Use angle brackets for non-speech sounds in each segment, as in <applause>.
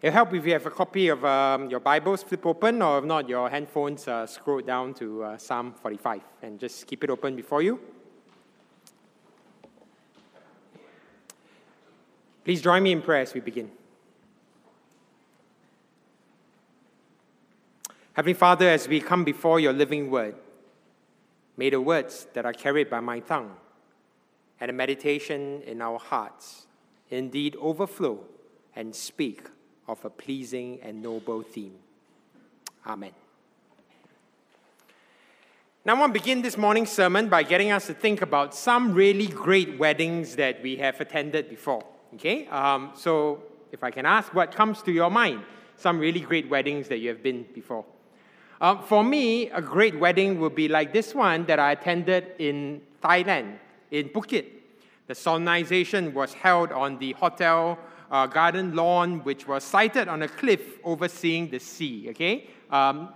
It'll help if you have a copy of um, your Bibles, flip open, or if not, your handphones, uh, scroll down to uh, Psalm 45 and just keep it open before you. Please join me in prayer as we begin. Heavenly Father, as we come before your living word, may the words that are carried by my tongue and the meditation in our hearts indeed overflow and speak of a pleasing and noble theme. Amen. Now, I want to begin this morning's sermon by getting us to think about some really great weddings that we have attended before. Okay? Um, so, if I can ask, what comes to your mind? Some really great weddings that you have been before. Um, for me, a great wedding would be like this one that I attended in Thailand, in Phuket. The solemnization was held on the hotel uh, garden lawn, which was sited on a cliff overseeing the sea. Okay, um,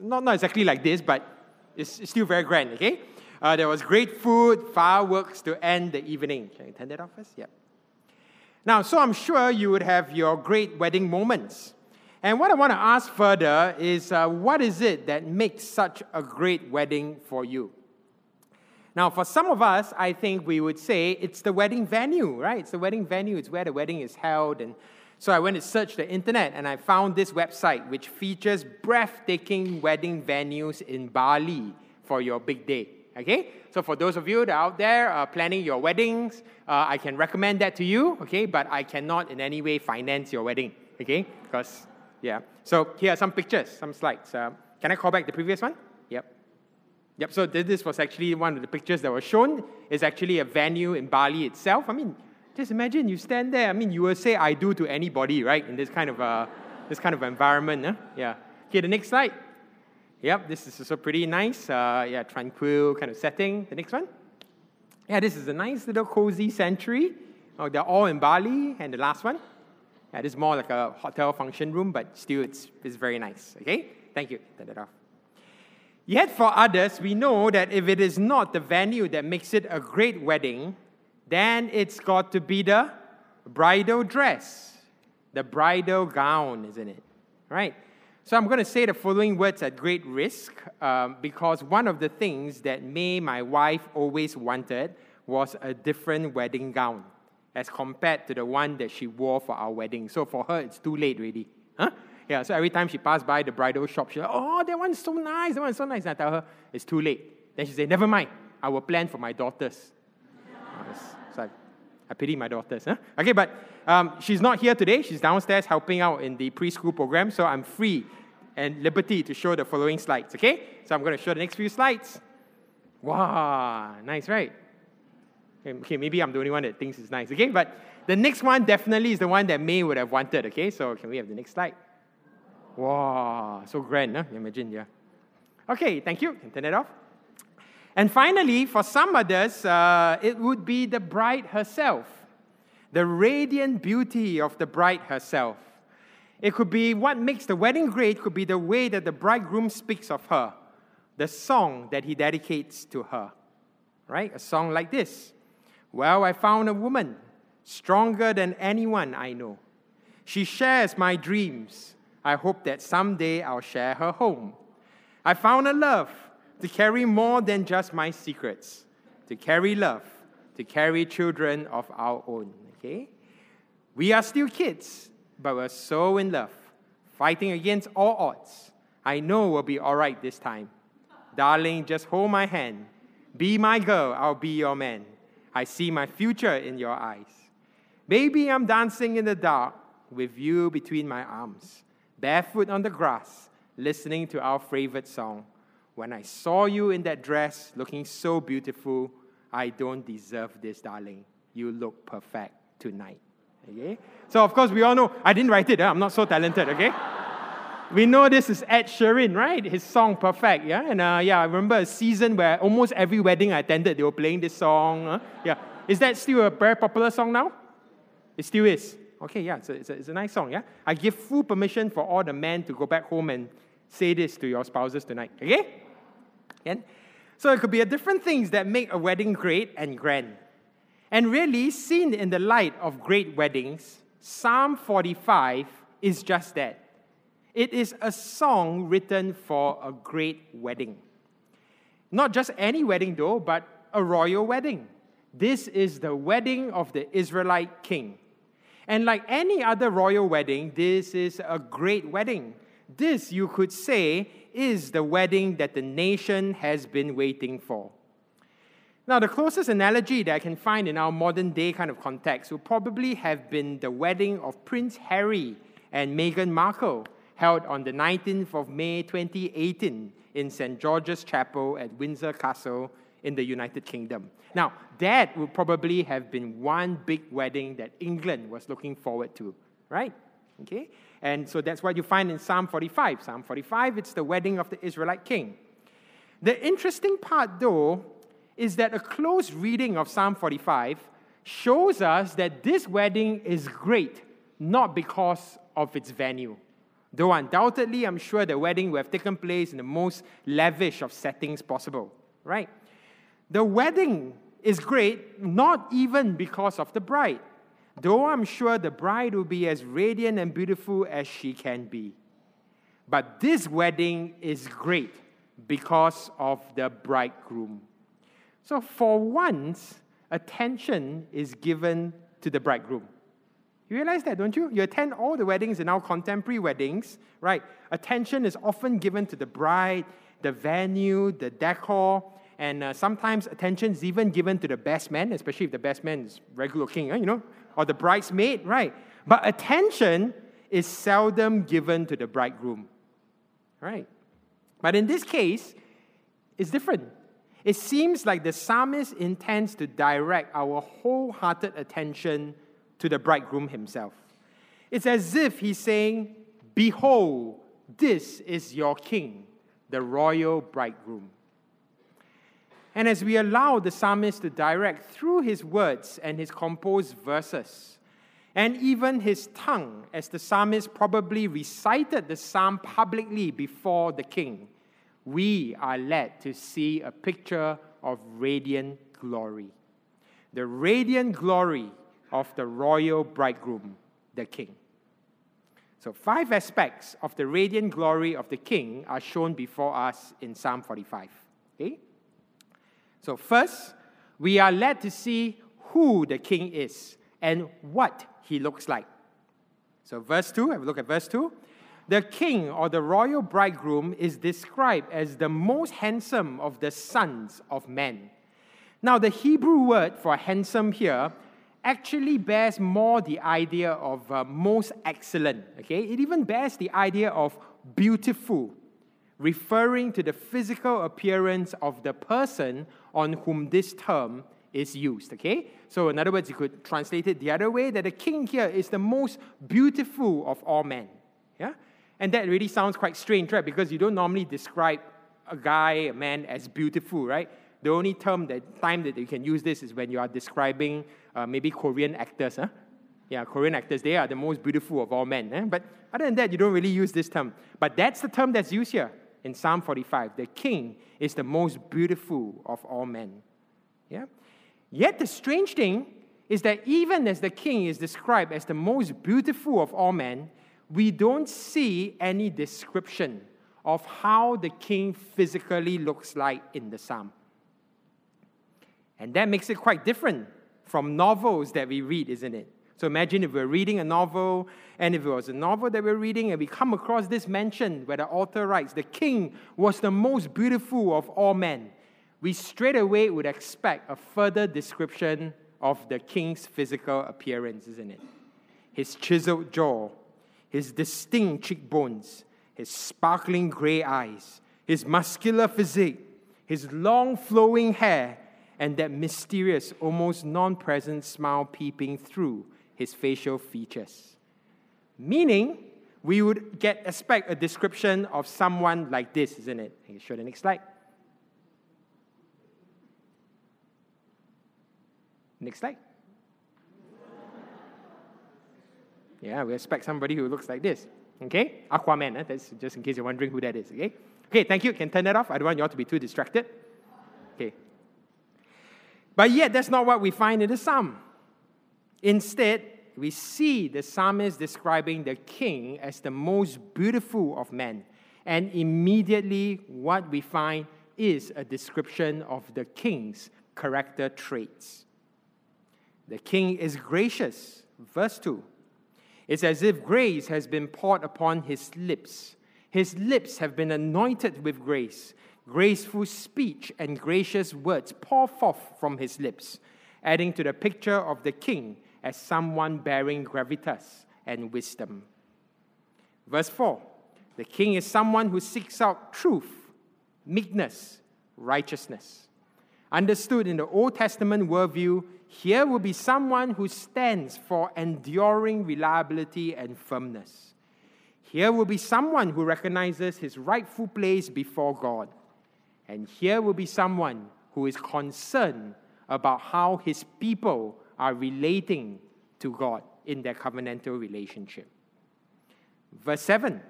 not not exactly like this, but it's, it's still very grand. Okay, uh, there was great food, fireworks to end the evening. Can I turn that off first? Yeah. Now, so I'm sure you would have your great wedding moments. And what I want to ask further is uh, what is it that makes such a great wedding for you? Now, for some of us, I think we would say it's the wedding venue, right? It's the wedding venue, it's where the wedding is held. And so I went to search the internet and I found this website which features breathtaking wedding venues in Bali for your big day. Okay? So for those of you that are out there uh, planning your weddings, uh, I can recommend that to you, okay? But I cannot in any way finance your wedding, okay? Because, yeah. So here are some pictures, some slides. Uh, can I call back the previous one? Yep. So this was actually one of the pictures that was shown. It's actually a venue in Bali itself. I mean, just imagine you stand there. I mean, you will say I do to anybody, right? In this kind of, uh, this kind of environment. Huh? Yeah. Okay, the next slide. Yep, this is also pretty nice. Uh, yeah, tranquil kind of setting. The next one. Yeah, this is a nice little cozy sanctuary. Oh, they're all in Bali. And the last one. Yeah, this is more like a hotel function room, but still it's, it's very nice. Okay? Thank you. Turn that off. Yet for others, we know that if it is not the venue that makes it a great wedding, then it's got to be the bridal dress, the bridal gown, isn't it? Right? So I'm going to say the following words at great risk um, because one of the things that May, my wife, always wanted was a different wedding gown as compared to the one that she wore for our wedding. So for her, it's too late, really. Huh? Yeah, so every time she passed by the bridal shop, she's like, oh, that one's so nice, that one's so nice. And I tell her, it's too late. Then she said, never mind, I will plan for my daughters. so I, I pity my daughters. Huh? Okay, but um, she's not here today. She's downstairs helping out in the preschool program, so I'm free and liberty to show the following slides, okay? So I'm going to show the next few slides. Wow, nice, right? Okay, maybe I'm the only one that thinks it's nice, okay? But the next one definitely is the one that May would have wanted, okay? So can we have the next slide? Wow, so grand, huh? Imagine, yeah. Okay, thank you. Can turn it off. And finally, for some others, uh, it would be the bride herself, the radiant beauty of the bride herself. It could be what makes the wedding great, could be the way that the bridegroom speaks of her, the song that he dedicates to her. Right? A song like this Well, I found a woman stronger than anyone I know. She shares my dreams I hope that someday I'll share her home. I found a love to carry more than just my secrets, to carry love, to carry children of our own. Okay? We are still kids, but we're so in love, fighting against all odds. I know we'll be all right this time. Darling, just hold my hand. Be my girl, I'll be your man. I see my future in your eyes. Maybe I'm dancing in the dark with you between my arms barefoot on the grass, listening to our favorite song. When I saw you in that dress, looking so beautiful, I don't deserve this, darling. You look perfect tonight. Okay? So, of course, we all know, I didn't write it? I'm not so talented, okay? we know this is Ed Sheeran, right? His song Perfect, yeah? And uh, yeah, I remember a season where almost every wedding I attended, they were playing this song. Huh? Yeah. Is that still a very popular song now? It still is. Okay, yeah, it's a, it's a, it's a nice song, yeah? I give full permission for all the men to go back home and say this to your spouses tonight, okay? And so it could be a different things that make a wedding great and grand. And really, seen in the light of great weddings, Psalm 45 is just that. It is a song written for a great wedding. Not just any wedding, though, but a royal wedding. This is the wedding of the Israelite king. And like any other royal wedding, this is a great wedding. This, you could say, is the wedding that the nation has been waiting for. Now, the closest analogy that I can find in our modern day kind of context would probably have been the wedding of Prince Harry and Meghan Markle, held on the 19th of May 2018 in St. George's Chapel at Windsor Castle in the United Kingdom. Now, that would probably have been one big wedding that England was looking forward to, right? Okay? And so that's what you find in Psalm 45. Psalm 45, it's the wedding of the Israelite king. The interesting part, though, is that a close reading of Psalm 45 shows us that this wedding is great, not because of its venue. Though undoubtedly, I'm sure the wedding will have taken place in the most lavish of settings possible, right? The wedding is great not even because of the bride, though I'm sure the bride will be as radiant and beautiful as she can be. But this wedding is great because of the bridegroom. So, for once, attention is given to the bridegroom. You realize that, don't you? You attend all the weddings in our contemporary weddings, right? Attention is often given to the bride, the venue, the decor, and uh, sometimes attention is even given to the best man, especially if the best man is regular king, you know, or the bridesmaid, right? But attention is seldom given to the bridegroom, right? But in this case, it's different. It seems like the psalmist intends to direct our wholehearted attention to the bridegroom himself. It's as if he's saying, Behold, this is your king, the royal bridegroom. And as we allow the psalmist to direct through his words and his composed verses, and even his tongue, as the psalmist probably recited the psalm publicly before the king, we are led to see a picture of radiant glory. The radiant glory of the royal bridegroom, the king. So, five aspects of the radiant glory of the king are shown before us in Psalm 45. Okay? So, first, we are led to see who the king is and what he looks like. So, verse 2, have a look at verse 2. The king or the royal bridegroom is described as the most handsome of the sons of men. Now, the Hebrew word for handsome here actually bears more the idea of uh, most excellent. Okay, it even bears the idea of beautiful referring to the physical appearance of the person on whom this term is used. Okay? So, in other words, you could translate it the other way that the king here is the most beautiful of all men. Yeah? And that really sounds quite strange, right? Because you don't normally describe a guy, a man, as beautiful, right? The only term that time that you can use this is when you are describing uh, maybe Korean actors. Huh? Yeah, Korean actors, they are the most beautiful of all men. Eh? But other than that, you don't really use this term. But that's the term that's used here in Psalm 45. The king is the most beautiful of all men. Yeah? Yet the strange thing is that even as the king is described as the most beautiful of all men, we don't see any description of how the king physically looks like in the psalm. And that makes it quite different from novels that we read, isn't it? So imagine if we're reading a novel, and if it was a novel that we're reading, and we come across this mention where the author writes, The king was the most beautiful of all men. We straight away would expect a further description of the king's physical appearance, isn't it? His chiseled jaw, his distinct cheekbones, his sparkling gray eyes, his muscular physique, his long flowing hair, and that mysterious, almost non present smile peeping through his facial features. Meaning, we would get expect a description of someone like this, isn't it? Can you show the next slide? Next slide. Yeah, we expect somebody who looks like this. Okay? Aquaman, eh? that's just in case you're wondering who that is. Okay? Okay, thank you. Can turn that off. I don't want you all to be too distracted. Okay. But yet, that's not what we find in the psalm. Instead, we see the psalmist describing the king as the most beautiful of men. And immediately, what we find is a description of the king's character traits. The king is gracious, verse 2. It's as if grace has been poured upon his lips. His lips have been anointed with grace. Graceful speech and gracious words pour forth from his lips, adding to the picture of the king as someone bearing gravitas and wisdom. Verse 4 The king is someone who seeks out truth, meekness, righteousness. Understood in the Old Testament worldview, here will be someone who stands for enduring reliability and firmness. Here will be someone who recognizes his rightful place before God. And here will be someone who is concerned about how his people are relating to God in their covenantal relationship. Verse 7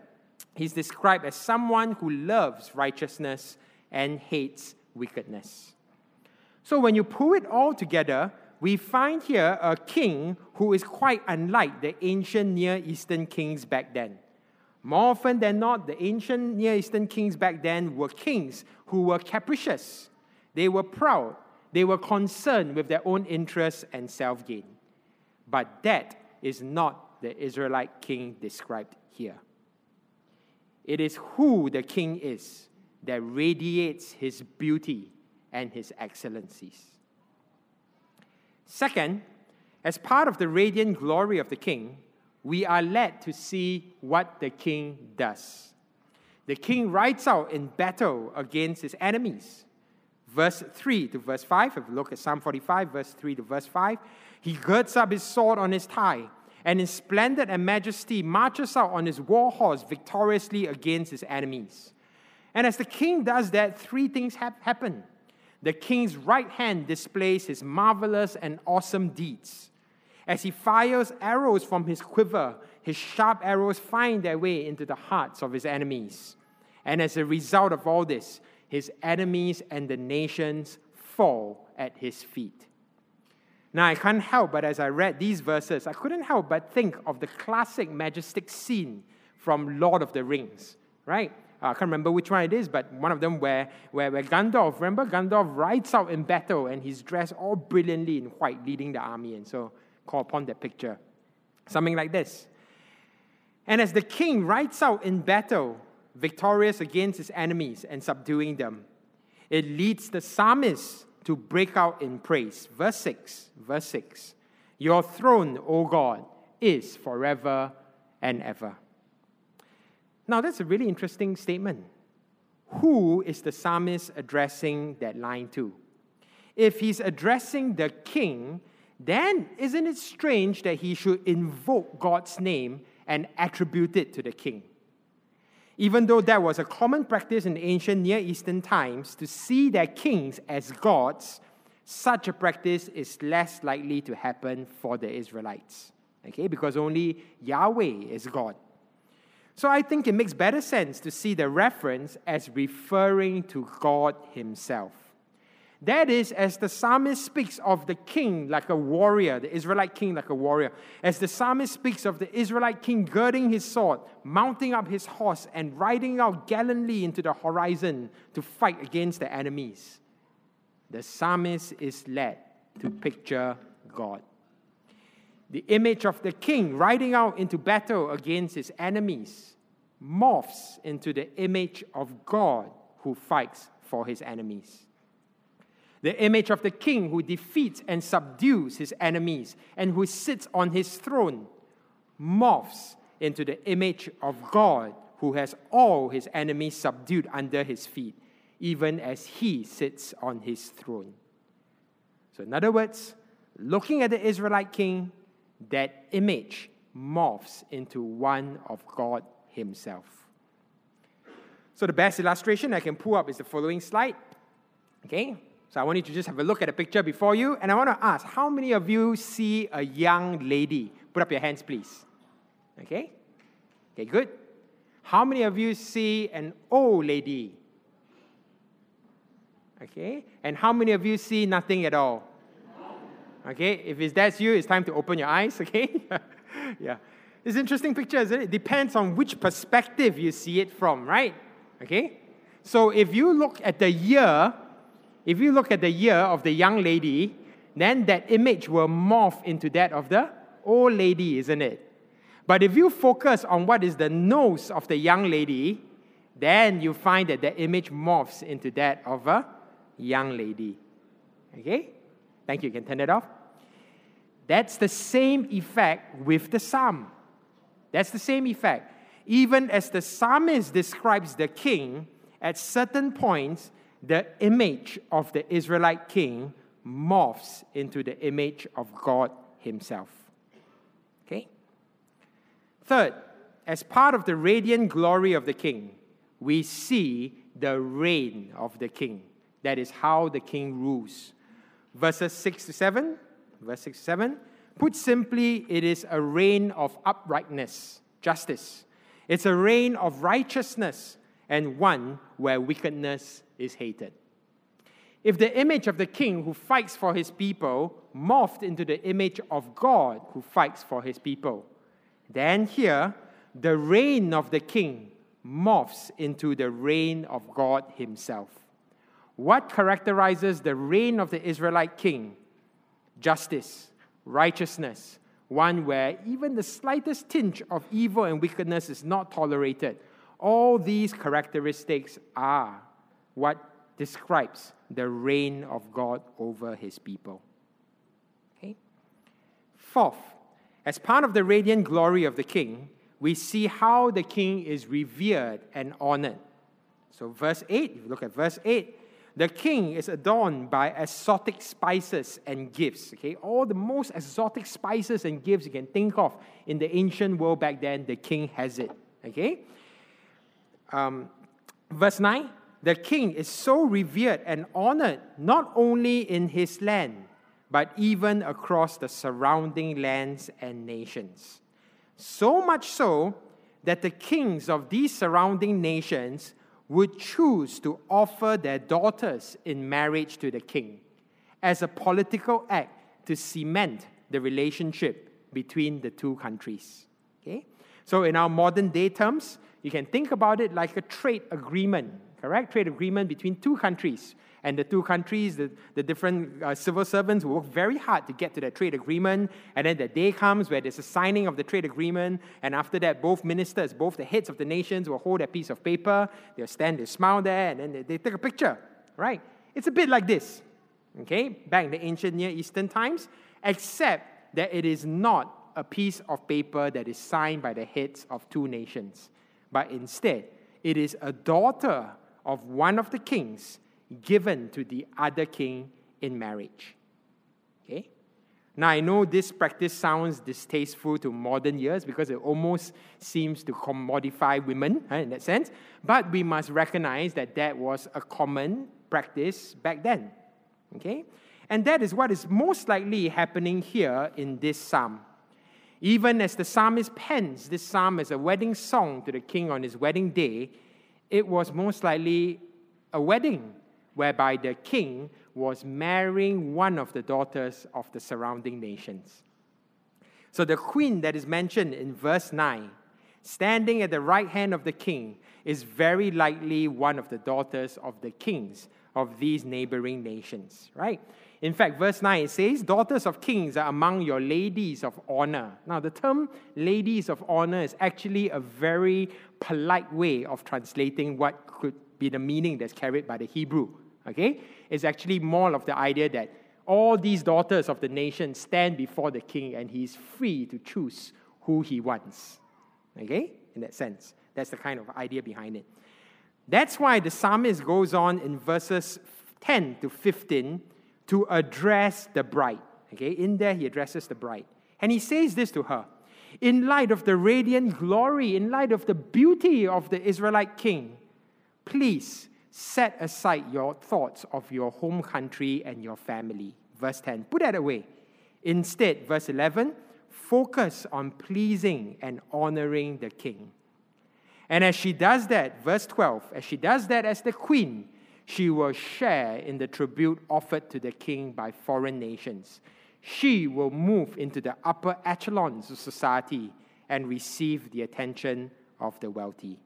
He's described as someone who loves righteousness and hates wickedness. So when you pull it all together, we find here a king who is quite unlike the ancient Near Eastern kings back then. More often than not, the ancient Near Eastern kings back then were kings who were capricious. They were proud. They were concerned with their own interests and self gain. But that is not the Israelite king described here. It is who the king is that radiates his beauty and his excellencies. Second, as part of the radiant glory of the king, we are led to see what the king does. The king rides out in battle against his enemies. Verse 3 to verse 5, if you look at Psalm 45, verse 3 to verse 5, he girds up his sword on his thigh and in splendor and majesty marches out on his war horse victoriously against his enemies. And as the king does that, three things ha- happen. The king's right hand displays his marvelous and awesome deeds. As he fires arrows from his quiver, his sharp arrows find their way into the hearts of his enemies. And as a result of all this, his enemies and the nations fall at his feet. Now, I can't help but as I read these verses, I couldn't help but think of the classic majestic scene from Lord of the Rings, right? Uh, I can't remember which one it is, but one of them where, where, where Gandalf, remember, Gandalf rides out in battle and he's dressed all brilliantly in white, leading the army. And so, call upon that picture. Something like this. And as the king rides out in battle, victorious against his enemies and subduing them, it leads the psalmist to break out in praise. Verse 6, verse 6. Your throne, O God, is forever and ever. Now, that's a really interesting statement. Who is the psalmist addressing that line to? If he's addressing the king, then isn't it strange that he should invoke God's name and attribute it to the king? Even though that was a common practice in ancient Near Eastern times to see their kings as gods, such a practice is less likely to happen for the Israelites. Okay, because only Yahweh is God. So I think it makes better sense to see the reference as referring to God Himself. That is, as the psalmist speaks of the king like a warrior, the Israelite king like a warrior, as the psalmist speaks of the Israelite king girding his sword, mounting up his horse, and riding out gallantly into the horizon to fight against the enemies, the psalmist is led to picture God. The image of the king riding out into battle against his enemies morphs into the image of God who fights for his enemies the image of the king who defeats and subdues his enemies and who sits on his throne, morphs into the image of God who has all his enemies subdued under his feet, even as he sits on his throne. So, in other words, looking at the Israelite king, that image morphs into one of God himself. So, the best illustration I can pull up is the following slide. Okay, so I want you to just have a look at the picture before you, and I want to ask how many of you see a young lady? Put up your hands, please. Okay? Okay, good. How many of you see an old lady? Okay? And how many of you see nothing at all? Okay, if it's that's you, it's time to open your eyes. <laughs> Okay, yeah, it's an interesting picture, isn't it? It depends on which perspective you see it from, right? Okay, so if you look at the year, if you look at the year of the young lady, then that image will morph into that of the old lady, isn't it? But if you focus on what is the nose of the young lady, then you find that the image morphs into that of a young lady. Okay? Thank you. You can turn it off. That's the same effect with the psalm. That's the same effect. Even as the psalmist describes the king, at certain points, the image of the Israelite king morphs into the image of God Himself. Okay? Third, as part of the radiant glory of the king, we see the reign of the king. That is how the king rules. Verses 6 to 7, verse 6 to 7, put simply, it is a reign of uprightness, justice. It's a reign of righteousness, and one where wickedness is hated. If the image of the king who fights for his people morphed into the image of God who fights for his people, then here, the reign of the king morphs into the reign of God himself. What characterizes the reign of the Israelite king? Justice, righteousness, one where even the slightest tinge of evil and wickedness is not tolerated. All these characteristics are what describes the reign of God over his people. Okay? Fourth, as part of the radiant glory of the king, we see how the king is revered and honored. So, verse 8, if you look at verse 8, the king is adorned by exotic spices and gifts. Okay, all the most exotic spices and gifts you can think of in the ancient world back then, the king has it. Okay, um, verse 9 the king is so revered and honored not only in his land, but even across the surrounding lands and nations. So much so that the kings of these surrounding nations would choose to offer their daughters in marriage to the king as a political act to cement the relationship between the two countries. Okay? So, in our modern day terms, you can think about it like a trade agreement correct? Trade agreement between two countries. And the two countries, the, the different uh, civil servants work very hard to get to that trade agreement. And then the day comes where there's a signing of the trade agreement. And after that, both ministers, both the heads of the nations will hold a piece of paper. They'll stand, they smile there, and then they, they take a picture, right? It's a bit like this, okay? Back in the ancient Near Eastern times, except that it is not a piece of paper that is signed by the heads of two nations, but instead, it is a daughter of one of the kings given to the other king in marriage. Okay? Now, I know this practice sounds distasteful to modern years because it almost seems to commodify women in that sense, but we must recognize that that was a common practice back then. Okay? And that is what is most likely happening here in this psalm. Even as the psalmist pens this psalm as a wedding song to the king on his wedding day, it was most likely a wedding whereby the king was marrying one of the daughters of the surrounding nations. So the queen that is mentioned in verse 9, standing at the right hand of the king, is very likely one of the daughters of the kings of these neighboring nations, right? In fact, verse 9 it says, Daughters of kings are among your ladies of honor. Now, the term ladies of honor is actually a very polite way of translating what could be the meaning that's carried by the Hebrew. Okay? It's actually more of the idea that all these daughters of the nation stand before the king and he's free to choose who he wants. Okay? In that sense. That's the kind of idea behind it. That's why the psalmist goes on in verses 10 to 15 to address the bride. Okay, in there he addresses the bride. And he says this to her In light of the radiant glory, in light of the beauty of the Israelite king, please set aside your thoughts of your home country and your family. Verse 10, put that away. Instead, verse 11, focus on pleasing and honoring the king. And as she does that, verse 12, as she does that as the queen, she will share in the tribute offered to the king by foreign nations. she will move into the upper echelons of society and receive the attention of the wealthy.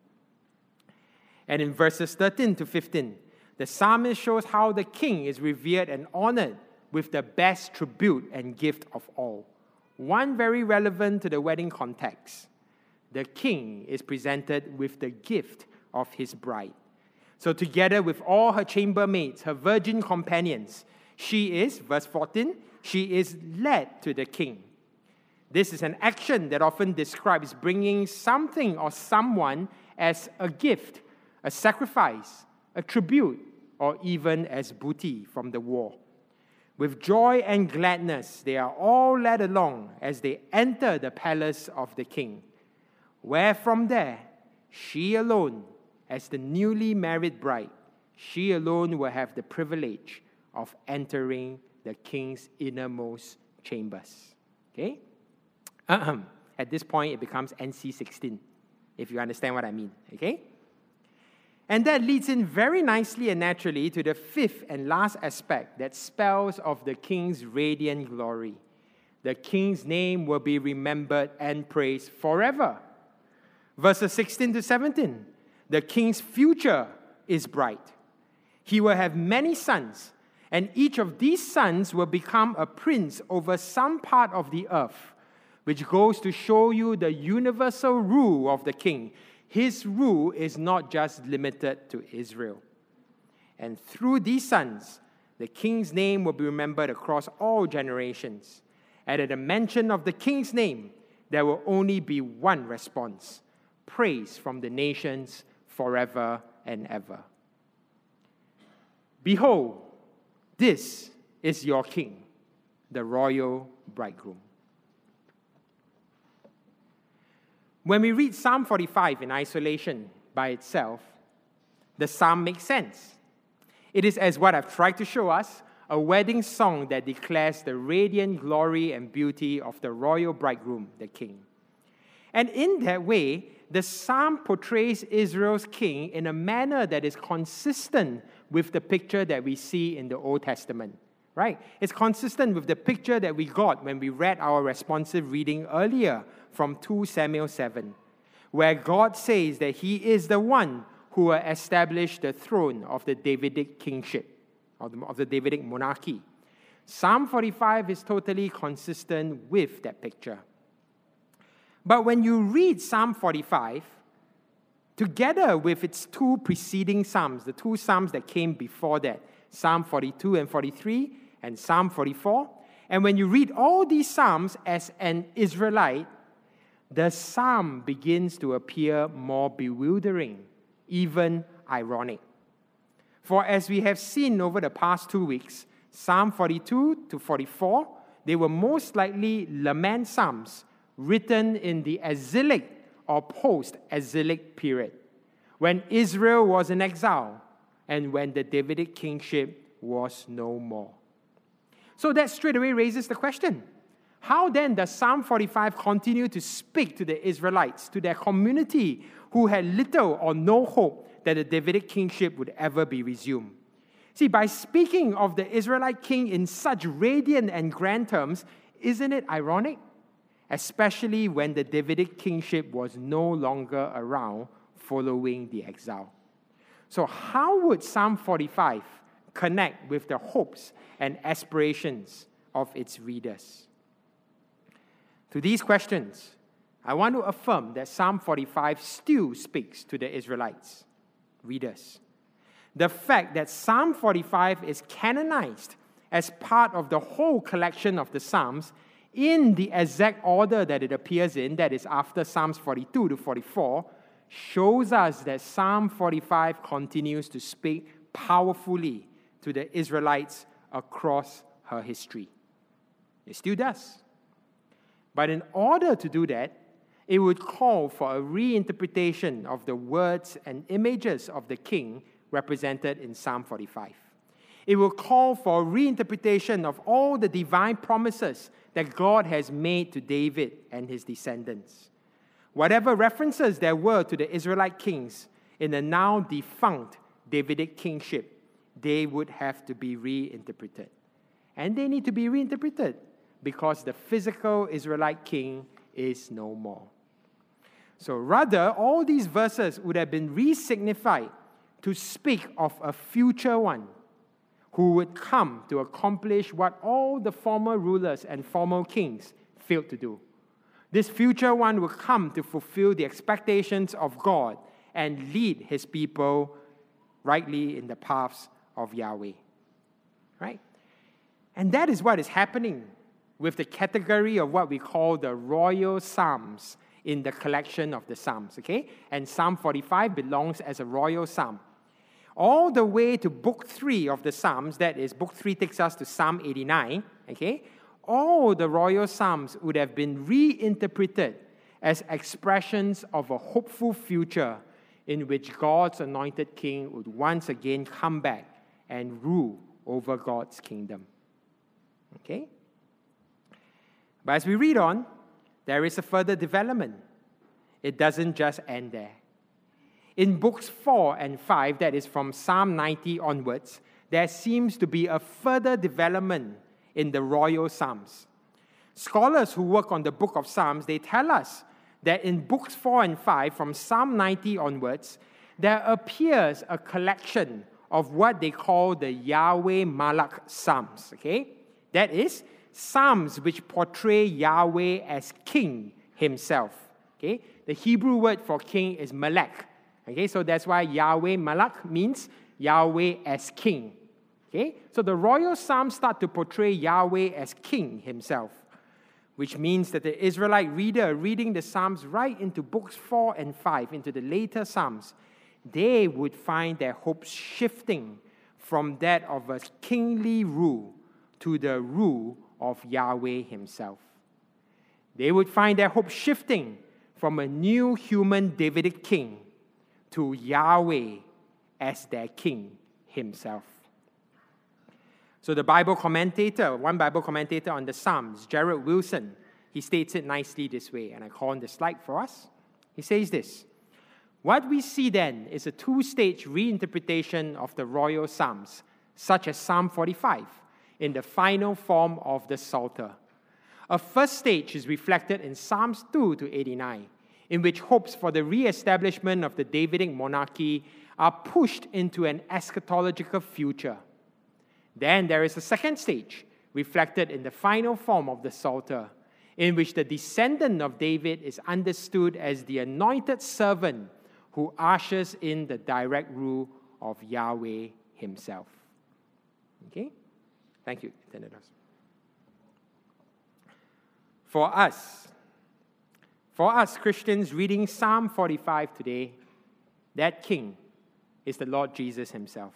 And in verses 13 to 15, the psalmist shows how the king is revered and honored with the best tribute and gift of all. One very relevant to the wedding context. The king is presented with the gift of his bride. So, together with all her chambermaids, her virgin companions, she is, verse 14, she is led to the king. This is an action that often describes bringing something or someone as a gift, a sacrifice, a tribute, or even as booty from the war. With joy and gladness, they are all led along as they enter the palace of the king, where from there, she alone, as the newly married bride, she alone will have the privilege of entering the king's innermost chambers. Okay? Uh-huh. At this point, it becomes NC 16, if you understand what I mean. Okay? And that leads in very nicely and naturally to the fifth and last aspect that spells of the king's radiant glory. The king's name will be remembered and praised forever. Verses 16 to 17 the king's future is bright. He will have many sons, and each of these sons will become a prince over some part of the earth, which goes to show you the universal rule of the king his rule is not just limited to Israel. And through these sons, the king's name will be remembered across all generations. And at the mention of the king's name, there will only be one response praise from the nations forever and ever. Behold, this is your king, the royal bridegroom. When we read Psalm 45 in isolation by itself, the psalm makes sense. It is, as what I've tried to show us, a wedding song that declares the radiant glory and beauty of the royal bridegroom, the king. And in that way, the psalm portrays Israel's king in a manner that is consistent with the picture that we see in the Old Testament. Right? It's consistent with the picture that we got when we read our responsive reading earlier from 2 Samuel 7, where God says that He is the one who will establish the throne of the Davidic kingship, of the, of the Davidic monarchy. Psalm 45 is totally consistent with that picture. But when you read Psalm 45, together with its two preceding Psalms, the two Psalms that came before that, Psalm 42 and 43, and Psalm 44, and when you read all these Psalms as an Israelite, the psalm begins to appear more bewildering, even ironic. For as we have seen over the past two weeks, Psalm 42 to 44, they were most likely lament psalms written in the exilic or post exilic period, when Israel was in exile and when the Davidic kingship was no more. So that straight away raises the question how then does Psalm 45 continue to speak to the Israelites, to their community who had little or no hope that the Davidic kingship would ever be resumed? See, by speaking of the Israelite king in such radiant and grand terms, isn't it ironic? Especially when the Davidic kingship was no longer around following the exile. So, how would Psalm 45 connect with the hopes and aspirations of its readers? To these questions, I want to affirm that Psalm 45 still speaks to the Israelites, readers. The fact that Psalm 45 is canonized as part of the whole collection of the Psalms in the exact order that it appears in, that is after Psalms 42 to 44, shows us that Psalm 45 continues to speak powerfully to the Israelites across her history. It still does. But in order to do that, it would call for a reinterpretation of the words and images of the king represented in Psalm 45. It will call for a reinterpretation of all the divine promises that God has made to David and his descendants. Whatever references there were to the Israelite kings in the now defunct Davidic kingship, they would have to be reinterpreted. And they need to be reinterpreted because the physical Israelite king is no more. So rather, all these verses would have been re signified to speak of a future one who would come to accomplish what all the former rulers and former kings failed to do. This future one will come to fulfill the expectations of God and lead his people rightly in the paths of Yahweh. Right? And that is what is happening with the category of what we call the royal psalms in the collection of the psalms, okay? And Psalm 45 belongs as a royal psalm. All the way to book 3 of the psalms, that is book 3 takes us to Psalm 89, okay? All the royal psalms would have been reinterpreted as expressions of a hopeful future in which God's anointed king would once again come back and rule over God's kingdom. Okay? But as we read on, there is a further development. It doesn't just end there. In books 4 and 5, that is from Psalm 90 onwards, there seems to be a further development in the royal psalms. Scholars who work on the book of Psalms, they tell us that in books 4 and 5, from Psalm 90 onwards, there appears a collection of what they call the Yahweh Malak Psalms. Okay? That is, psalms which portray Yahweh as king himself. Okay? The Hebrew word for king is Malek. Okay, so that's why Yahweh Malak means Yahweh as king. Okay? So the royal psalms start to portray Yahweh as king himself, which means that the Israelite reader reading the psalms right into books 4 and 5, into the later psalms, they would find their hopes shifting from that of a kingly rule to the rule of Yahweh Himself. They would find their hope shifting from a new human Davidic king to Yahweh as their king Himself. So, the Bible commentator, one Bible commentator on the Psalms, Gerald Wilson, he states it nicely this way, and I call on the slide for us. He says this What we see then is a two stage reinterpretation of the royal Psalms, such as Psalm 45 in the final form of the Psalter. A first stage is reflected in Psalms 2 to 89, in which hopes for the re establishment of the Davidic monarchy are pushed into an eschatological future. Then there is a second stage, reflected in the final form of the Psalter, in which the descendant of David is understood as the anointed servant who ushers in the direct rule of Yahweh himself. Okay? Thank you, Tenedos. For us, for us Christians reading Psalm 45 today, that king is the Lord Jesus himself.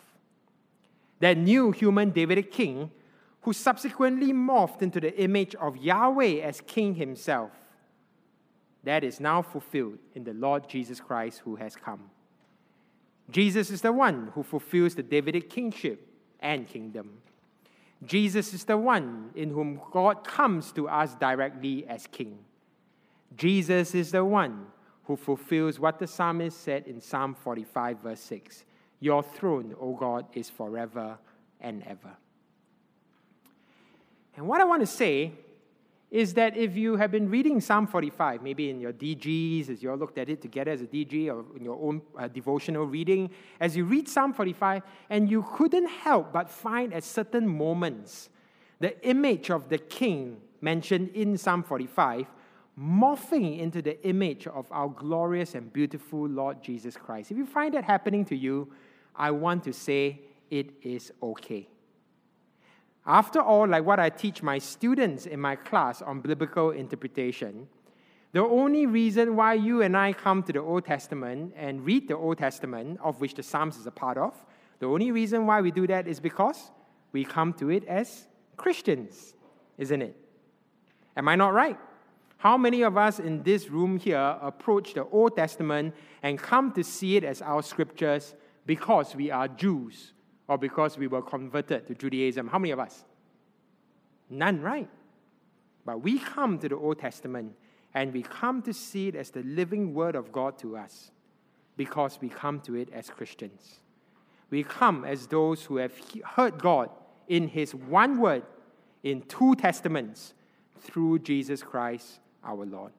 That new human Davidic king who subsequently morphed into the image of Yahweh as king himself. That is now fulfilled in the Lord Jesus Christ who has come. Jesus is the one who fulfills the Davidic kingship and kingdom. Jesus is the one in whom God comes to us directly as King. Jesus is the one who fulfills what the psalmist said in Psalm 45, verse 6 Your throne, O God, is forever and ever. And what I want to say is that if you have been reading Psalm 45, maybe in your DGs, as you all looked at it together as a DG, or in your own uh, devotional reading, as you read Psalm 45, and you couldn't help but find at certain moments the image of the king mentioned in Psalm 45 morphing into the image of our glorious and beautiful Lord Jesus Christ. If you find that happening to you, I want to say it is okay. After all, like what I teach my students in my class on biblical interpretation, the only reason why you and I come to the Old Testament and read the Old Testament, of which the Psalms is a part of, the only reason why we do that is because we come to it as Christians, isn't it? Am I not right? How many of us in this room here approach the Old Testament and come to see it as our scriptures because we are Jews or because we were converted to Judaism. How many of us? None, right? But we come to the Old Testament and we come to see it as the living word of God to us because we come to it as Christians. We come as those who have heard God in His one word in two testaments through Jesus Christ our Lord.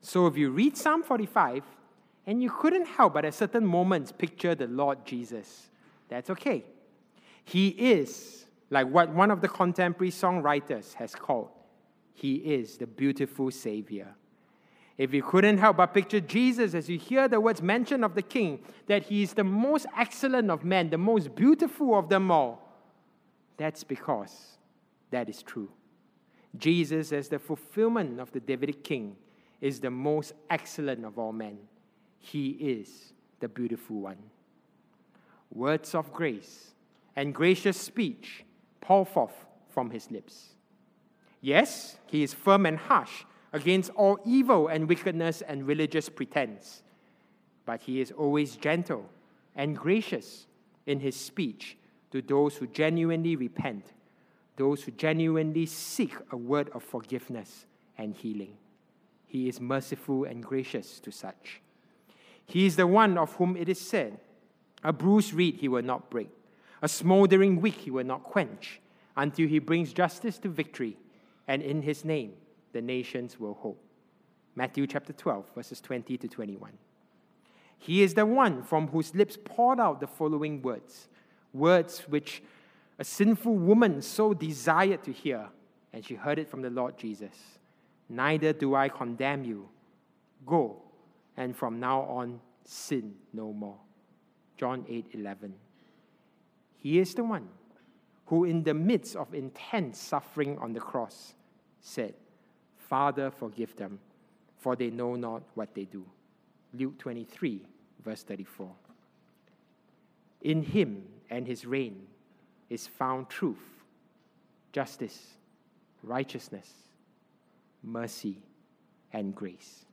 So if you read Psalm 45 and you couldn't help but at certain moments picture the Lord Jesus, that's okay. He is, like what one of the contemporary songwriters has called, He is the beautiful Savior. If you couldn't help but picture Jesus as you hear the words mentioned of the King, that He is the most excellent of men, the most beautiful of them all, that's because that is true. Jesus, as the fulfillment of the Davidic King, is the most excellent of all men. He is the beautiful one. Words of grace and gracious speech pour forth from his lips. Yes, he is firm and harsh against all evil and wickedness and religious pretense, but he is always gentle and gracious in his speech to those who genuinely repent, those who genuinely seek a word of forgiveness and healing. He is merciful and gracious to such. He is the one of whom it is said, A bruised reed he will not break, a smoldering wick he will not quench, until he brings justice to victory, and in his name the nations will hope. Matthew chapter 12, verses 20 to 21. He is the one from whose lips poured out the following words, words which a sinful woman so desired to hear, and she heard it from the Lord Jesus. Neither do I condemn you. Go, and from now on sin no more. John 8 11. He is the one who, in the midst of intense suffering on the cross, said, Father, forgive them, for they know not what they do. Luke 23, verse 34. In him and his reign is found truth, justice, righteousness, mercy, and grace.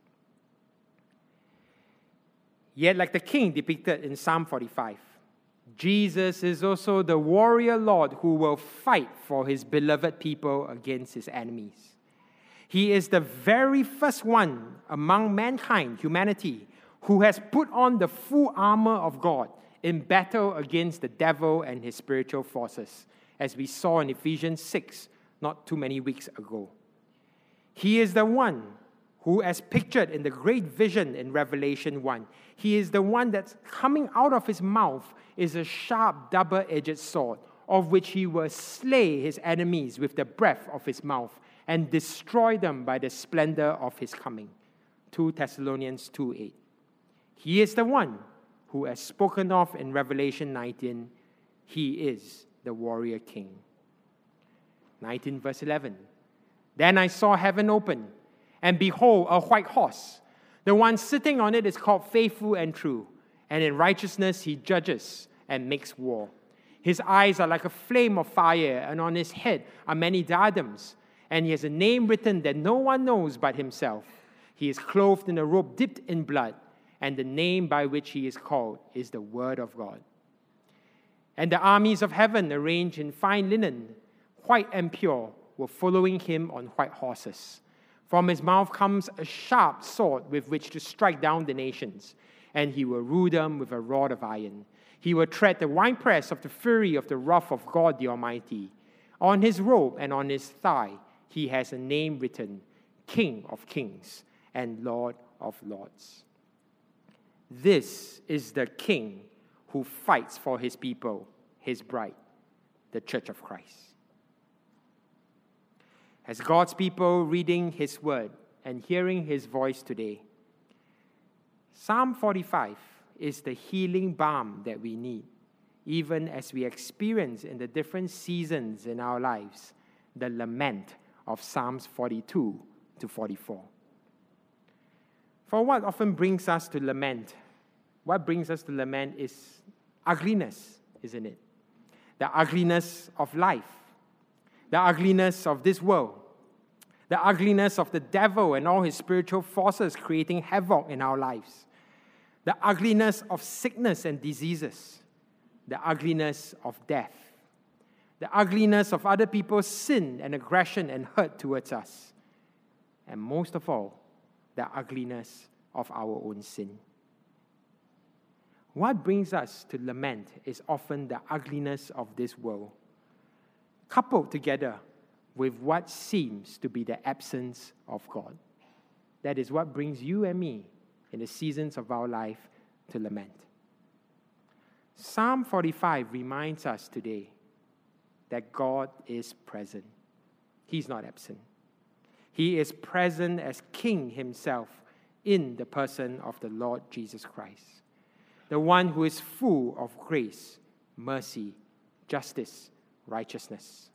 Yet, like the king depicted in Psalm 45, Jesus is also the warrior Lord who will fight for his beloved people against his enemies. He is the very first one among mankind, humanity, who has put on the full armor of God in battle against the devil and his spiritual forces, as we saw in Ephesians 6 not too many weeks ago. He is the one who, as pictured in the great vision in Revelation 1, he is the one that's coming out of his mouth is a sharp, double edged sword, of which he will slay his enemies with the breath of his mouth and destroy them by the splendor of his coming. 2 Thessalonians 2 8. He is the one who, as spoken of in Revelation 19, he is the warrior king. 19 verse 11. Then I saw heaven open and behold, a white horse. The one sitting on it is called faithful and true, and in righteousness he judges and makes war. His eyes are like a flame of fire, and on his head are many diadems, and he has a name written that no one knows but himself. He is clothed in a robe dipped in blood, and the name by which he is called is the Word of God. And the armies of heaven, arranged in fine linen, white and pure, were following him on white horses. From his mouth comes a sharp sword with which to strike down the nations, and he will rule them with a rod of iron. He will tread the winepress of the fury of the wrath of God the Almighty. On his robe and on his thigh, he has a name written King of Kings and Lord of Lords. This is the King who fights for his people, his bride, the Church of Christ as God's people reading His Word and hearing His voice today. Psalm 45 is the healing balm that we need, even as we experience in the different seasons in our lives the lament of Psalms 42 to 44. For what often brings us to lament, what brings us to lament is ugliness, isn't it? The ugliness of life. The ugliness of this world, the ugliness of the devil and all his spiritual forces creating havoc in our lives, the ugliness of sickness and diseases, the ugliness of death, the ugliness of other people's sin and aggression and hurt towards us, and most of all, the ugliness of our own sin. What brings us to lament is often the ugliness of this world coupled together with what seems to be the absence of God. That is what brings you and me in the seasons of our life to lament. Psalm 45 reminds us today that God is present. He's not absent. He is present as King Himself in the person of the Lord Jesus Christ, the one who is full of grace, mercy, justice, righteousness,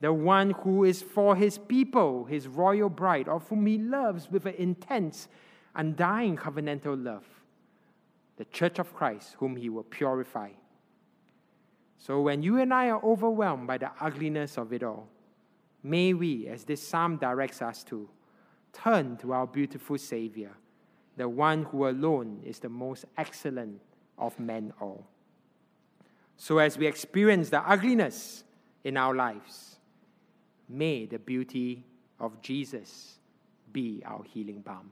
the one who is for His people, His royal bride, of whom He loves with an intense, undying covenantal love, the church of Christ, whom He will purify. So when you and I are overwhelmed by the ugliness of it all, may we, as this psalm directs us to, turn to our beautiful Savior, the one who alone is the most excellent of men all. So, as we experience the ugliness in our lives, may the beauty of Jesus be our healing balm.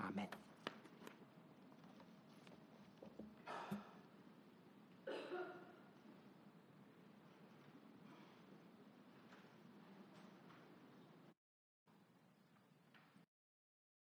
Amen.